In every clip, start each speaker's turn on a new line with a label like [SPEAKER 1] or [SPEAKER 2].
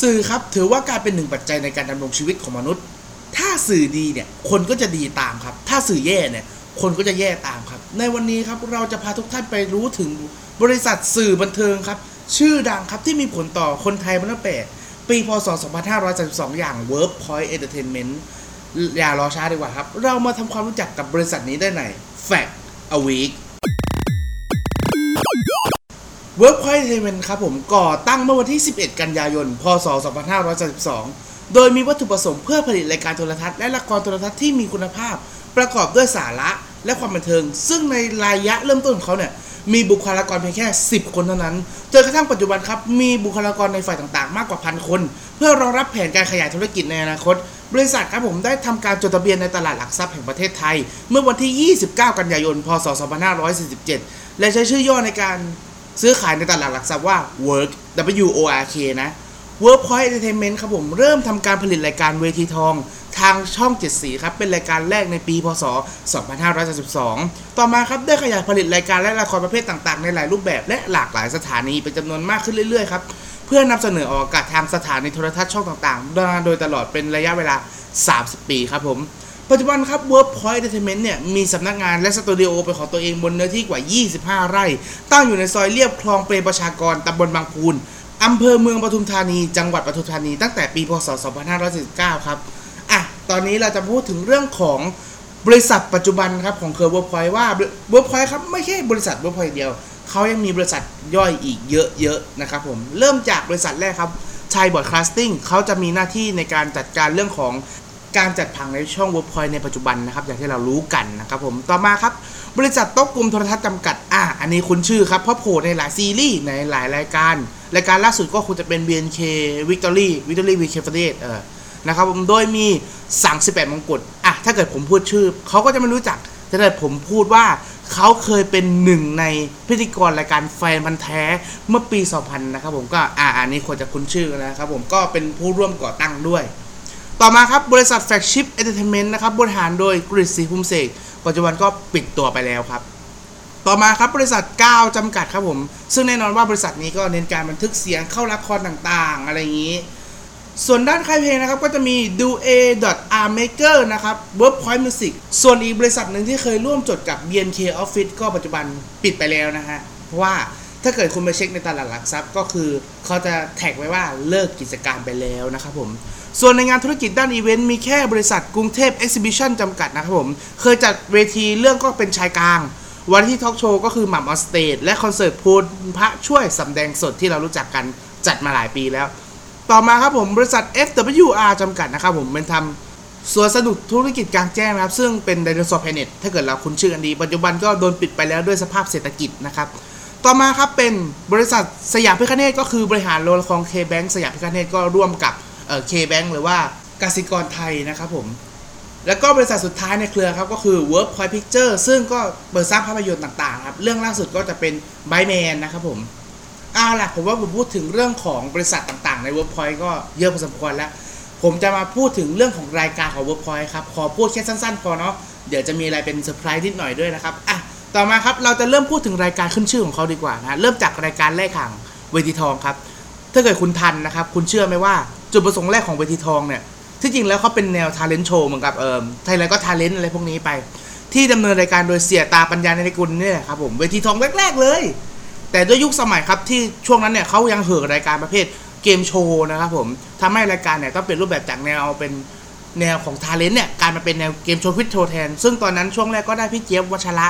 [SPEAKER 1] สื่อครับถือว่ากายเป็นหนึ่งปัจจัยในการดำรงชีวิตของมนุษย์ ถ้าสื่อดีเนี่ยคนก็จะดีตามครับ ถ้าสื่อแย่เนี่ยคนก็จะแย่ตามครับ ในวันนี้ครับเราจะพาทุกท่านไปรู้ถึงบริษัทสื่อบันเทิงครับ ชื่อดังครับที่มีผลต่อคนไทยมาตั้งแต่ปีพศ 2532 อย่าง Workpoint Entertainment อย่ารอช้าดีกว่าครับ เรามาทำความรู้จักกับบริษัทนี้ได้ใน Fact a Week Workpoint Entertainment ครับผมก่อตั้งเมื่อวันที่ 11 กันยายน พศ 2532 โดยมีวัตถุประสงค์เพื่อผลิตรายการโทรทัศน์และละครโทรทัศน์ที่มีคุณภาพ ประกอบด้วยสาระและความบันเทิง ซึ่งในระยะเริ่มต้นของเขาเนี่ยมีบุคลากรเพียงแค่ 10 คนเท่านั้น จนกระทั่งปัจจุบันครับ มีบุคลากรในฝ่ายต่างๆ มากกว่าพันคน เพื่อรองรับแผนการขยายธุรกิจในอนาคต บริษัทครับผมได้ทำการจดทะเบียนในตลาดหลักทรัพย์แห่งประเทศไทย เมื่อวันที่ 29 กันยายน พศ 2547 และใช้ชื่อย่อในการ ซื้อขายในตลาดหลักทรัพย์ว่า Work W O R K นะ Workpoint Entertainment ครับผมเริ่มทำการผลิตรายการเวทีทอง ทางช่องเจ็ดสีครับ เป็นรายการแรกในปีพศ 2532 ต่อมาครับ ได้ขยายผลิตรายการและละครประเภทต่างๆ ในหลายรูปแบบและหลากหลายสถานีเป็นจำนวนมากขึ้นเรื่อยๆครับ เพื่อนำเสนอออกอากาศทางสถานีโทรทัศน์ช่องต่างๆ โดยตลอดเป็นระยะเวลา 30 ปีครับผม ปัจจุบันครับ Workpoint Entertainment เนี่ยมีสำนักงานและสตูดิโอเป็นของตัวเองบนเนื้อที่กว่า 25 ไร่ ตั้งอยู่ในซอยเรียบคลองเปรมประชากรตำบลบางพูนอำเภอเมืองปทุมธานีจังหวัดปทุมธานีตั้งแต่ปีพศ 2549 ครับอะตอนนี้เราจะพูดถึงเรื่องของบริษัทปัจจุบันครับของเคอร์ Workpoint ว่า Workpoint ครับไม่ใช่บริษัท Workpoint เดียว เขายังมีบริษัทย่อยอีกเยอะๆนะครับผมเริ่มจากบริษัทแรกครับชัยบอร์ดคลาสติ้งเขาจะมีหน้าที่ในการจัดการเรื่องของ การจัดผังในช่อง Workpoint ในปัจจุบันนะครับ อย่างที่เรารู้กันนะครับผมต่อมาครับ บริษัทโต๊ะกลุ่มโทรทัศน์จำกัดอะอันนี้คุณชื่อครับเพราะโผล่ในหลายซีรีส์ในหลายรายการ รายการล่าสุดก็คงจะเป็น BNK Victory Victory VK f a d e เออนะครับผมโดยมี 38มงกุฎอะถ้าเกิดผมพูดชื่อเขาก็จะไม่รู้จักแต่ถ้าเกิดผมพูดว่าเขาเคยเป็นหนึ่งในพิธีกรรายการแฟนพันธ์แท้เมื่อปี 2000 นะครับผมก็อ่าอันนี้ควรจะคุ้นชื่อนะครับผมก็เป็นผู้ร่วมก่อตั้งด้วย ต่อมาครับบริษัท Flagship Entertainment นะครับบริหารโดยกฤษศรีภูมิเสกปัจจุบันก็ปิดตัวไปแล้วครับ ต่อมาครับบริษัทก้าวจำกัดครับผม ซึ่งแน่นอนว่าบริษัทนี้ก็เน้นการบันทึกเสียงเข้าละครต่างๆ อะไรอย่างนี้ ส่วนด้านค่ายเพลงนะครับก็จะมี do a r maker นะครับ workpoint music ส่วนอีกบริษัทหนึ่งที่เคยร่วมจดกับ bnk office ก็ปัจจุบันปิดไปแล้วนะฮะเพราะว่า ถ้าเกิดคุณไปเช็คในตลาดหลักทรัพย์ ก็คือเขาจะแท็กไว้ว่าเลิกกิจการไปแล้วนะครับผม ส่วนในงานธุรกิจด้านอีเวนต์มีแค่บริษัทกรุงเทพ Exhibition จำกัดนะครับผม เคยจัดเวทีเรื่องก็เป็นชายกลาง วันที่ทอล์กโชว์ก็คือหม่ำ On Stage และคอนเสิร์ตคุณพระช่วยสำแดงสดที่เรารู้จักกันจัดมาหลายปีแล้ว ต่อมาครับผมบริษัท FWR จำกัดนะครับผมเป็นทำสวนสนุกธุรกิจกลางแจ้งนะครับ ซึ่งเป็น Dinosaur Planet ถ้าเกิดเราคุ้นชื่อกันดี ปัจจุบันก็โดนปิดไปแล้วด้วยสภาพเศรษฐกิจนะครับ ต่อมาครับเป็นบริษัทสยามพิคเนตก็คือบริหารโรงละครเคแบงสยามพิคเนตก็ร่วมกับเคแบงหรือว่ากสิกรไทยนะครับผมแล้วก็บริษัทสุดท้ายในเครือครับก็คือ Workpoint Picture ซึ่งก็เปิดสร้างภาพยนตร์ต่างๆครับเรื่องล่าสุดก็จะเป็น b y m a n นะครับผมเอาล่ะผมว่าผมพูดถึงเรื่องของบริษัทต่างๆ ใน Workpoint ก็เยอะพอสมควรแล้ว ผมจะมาพูดถึงเรื่องของรายการของ Workpoint ครับ ขอพูดแค่สั้นๆพอเนาะเดี๋ยวจะมีอะไรเป็นเซอร์ไพรส์นิดหน่อยด้วยนะครับอะ ต่อมาครับเราจะเริ่มพูดถึงรายการขึ้นชื่อของเขาดีกว่านะเริ่มจากรายการแรกของเวทีทองครับ ถ้าเกิดคุณทันนะครับ คุณเชื่อไหมว่าจุดประสงค์แรกของเวทีทองเนี่ยที่จริงแล้วเขาเป็นแนว talent show เหมือนกับเอ่อ Thailand's Got Talent อะไรพวกนี้ไป ที่ดำเนินรายการโดยเสี่ยตาปัญญานิรันดร์กุลนี่แหละครับผมเวทีทองแรกๆเลย แต่ด้วยยุคสมัยครับที่ช่วงนั้นเนี่ยเขายังเห่อรายการประเภทเกมโชว์นะครับผมทำให้รายการเนี่ยต้องเปลี่ยนรูปแบบจากแนวเป็นแนวของทาเลนต์เนี่ยกลารมาเป็นแนวเกมโชว์พิทโทแทน ซึ่งตอนนั้นช่วงแรกก็ได้พี่เจี๊ยบวัชระ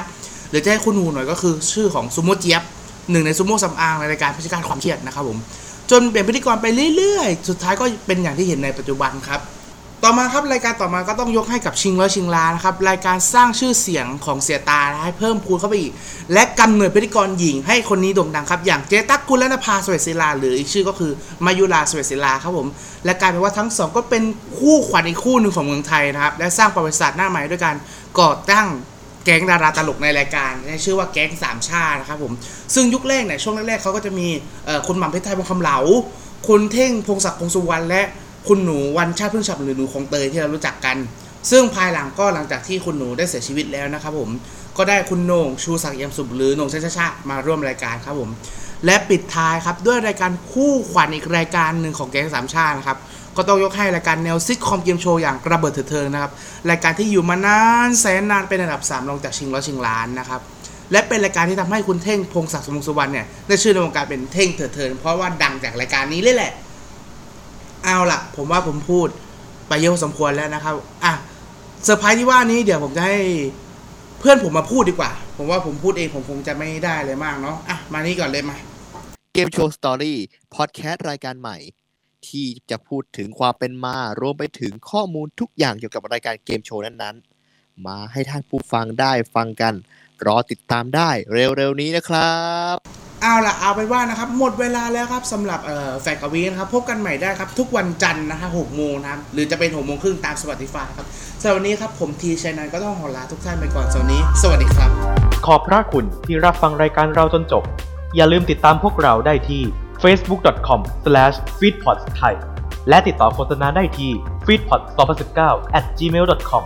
[SPEAKER 1] รือจะให้คุณหูหน่อยก็คือชื่อของซูโม่เจี๊ยบหนึ่งในซูโม่สำอางในรายการพิชิตการความเครียดนะครับผมจนเปลี่ยนพิธีกรไปเรื่อยๆ สุดท้ายก็เป็นอย่างที่เห็นในปัจจุบันครับ ต่อมาครับรายการต่อมาก็ต้องยกให้กับชิงร้อยชิงล้านนะครับรายการสร้างชื่อเสียงของเสียตาให้เพิ่มพูนเข้าไปอีก และกำเนิดพิธีกรหญิงให้คนนี้โด่งดังครับ อย่างเจตักกุลและนภาสเวตศิลา หรืออีกชื่อก็คือมายุราสเวตศิลาครับผม และกลายเป็นว่าทั้งสองก็เป็นคู่ขวัญอีกคู่หนึ่งของเมืองไทยนะครับ และสร้างประวัติศาสตร์หน้าใหม่ด้วยการก่อตั้ง แก๊งดาราตลกในรายการชื่อว่าแก๊งสามชาตินะครับผมซึ่งยุคแรกเนี่ยช่วงแรกๆเขาก็จะมีคุณหม่ำเพชรไทยพงคำเหลาคุณเท่งพงศักดิ์พงสุวรรณและคุณหนูวันชาติพึ่งฉับหรือหนูของเตยที่เรารู้จักกัน ซึ่งภายหลังก็หลังจากที่คุณหนูได้เสียชีวิตแล้วนะครับผมก็ได้คุณโหน่งชูศักดิ์เอี่ยมสุขหรือโหน่งชาชาชามาร่วมรายการครับผมและปิดท้ายครับด้วยรายการคู่ขวัญอีกรายการหนึ่งของแก๊งสามชาตินะครับ ก็ต้องยกให้รายการแนวซิทคอมเกมโชว์อย่างกระเบิดเถิดเทิงนะครับ รายการที่อยู่มานานแสนนานเป็นอันดับ3ลงจากชิงร้อยชิงล้านนะครับ และเป็นรายการที่ทำให้คุณเท่งพงศักดิ์สมงสุวรรณเนี่ยได้ชื่อในวงการเป็นเท่งเถิดเทิงเพราะว่าดังจากรายการนี้เลยแหละ เอาล่ะ ผมว่าผมพูดไปเยอะสมควรแล้วนะครับอะเซอร์ไพรส์ที่ว่านี้เดี๋ยวผมจะให้เพื่อนผมมาพูดดีกว่า ผมว่าผมพูดเองผมคงจะไม่ได้เลยมากเนาะอะมานี่ก่อนเลยมา
[SPEAKER 2] Game Show Story Podcast รายการใหม่ ที่จะพูดถึงความเป็นมา รวมไปถึงข้อมูลทุกอย่างเกี่ยวกับรายการเกมโชว์นั้นๆ มาให้ท่านผู้ฟังได้ฟังกัน รอติดตามได้เร็วๆนี้นะครับ
[SPEAKER 1] เอาล่ะเอาไปนว่านะครับ หมดเวลาแล้วครับสำหรับเอ่อแฟกกวีนะครับ พบกันใหม่ได้ครับ ทุกวันจันทร์นะฮะหกโมงนะครับ หรือจะเป็นหกโมงครึ่งตามสวัสดิฟาครับสำหรับวันนี้ครับผมทีชัยนันท์ก็ต้องขอลาทุกท่านไปก่อนสวัสดีสวัสดีครับ
[SPEAKER 3] ขอบพระคุณที่รับฟังรายการเราจนจบ อย่าลืมติดตามพวกเราได้ที่ facebook.com/feedpods ไทยและติดต่อโฆษณาได้ที่ feedpods2019 at gmail.com